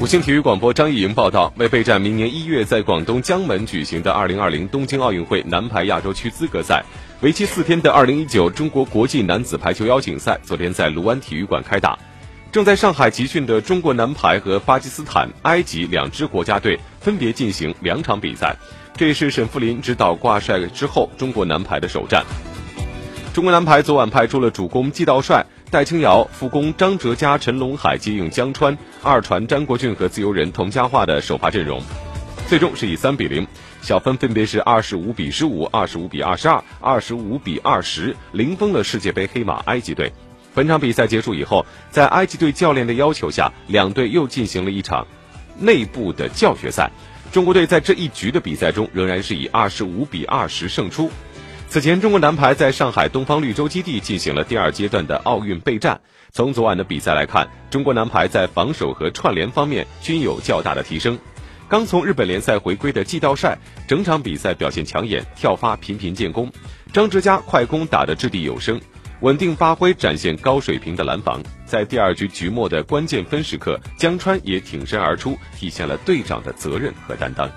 五星体育广播张艺莹报道：为备战明年一月在广东江门举行的二零二零东京奥运会男排亚洲区资格赛，为期四天的二零一九中国国际男子排球邀请赛昨天在卢湾体育馆开打。正在上海集训的中国男排和巴基斯坦、埃及两支国家队分别进行两场比赛，这也是沈富林指导挂帅之后中国男排的首战。中国男排昨晚派出了主攻季道帅。戴清瑶、副攻张哲嘉、陈龙海接应江川，二传詹国俊和自由人佟佳桦的首发阵容，最终是以三比零，小分分别是二十五比十五、二十五比二十二、二十五比二十，零封了世界杯黑马埃及队。本场比赛结束以后，在埃及队教练的要求下，两队又进行了一场内部的教学赛。中国队在这一局的比赛中仍然是以二十五比二十胜出。此前，中国男排在上海东方绿洲基地进行了第二阶段的奥运备战。从昨晚的比赛来看，中国男排在防守和串联方面均有较大的提升。刚从日本联赛回归的季道帅，整场比赛表现抢眼，跳发频频建功。张哲嘉快攻打得掷地有声，稳定发挥展现高水平的拦防。在第二局局末的关键分时刻，江川也挺身而出，体现了队长的责任和担当。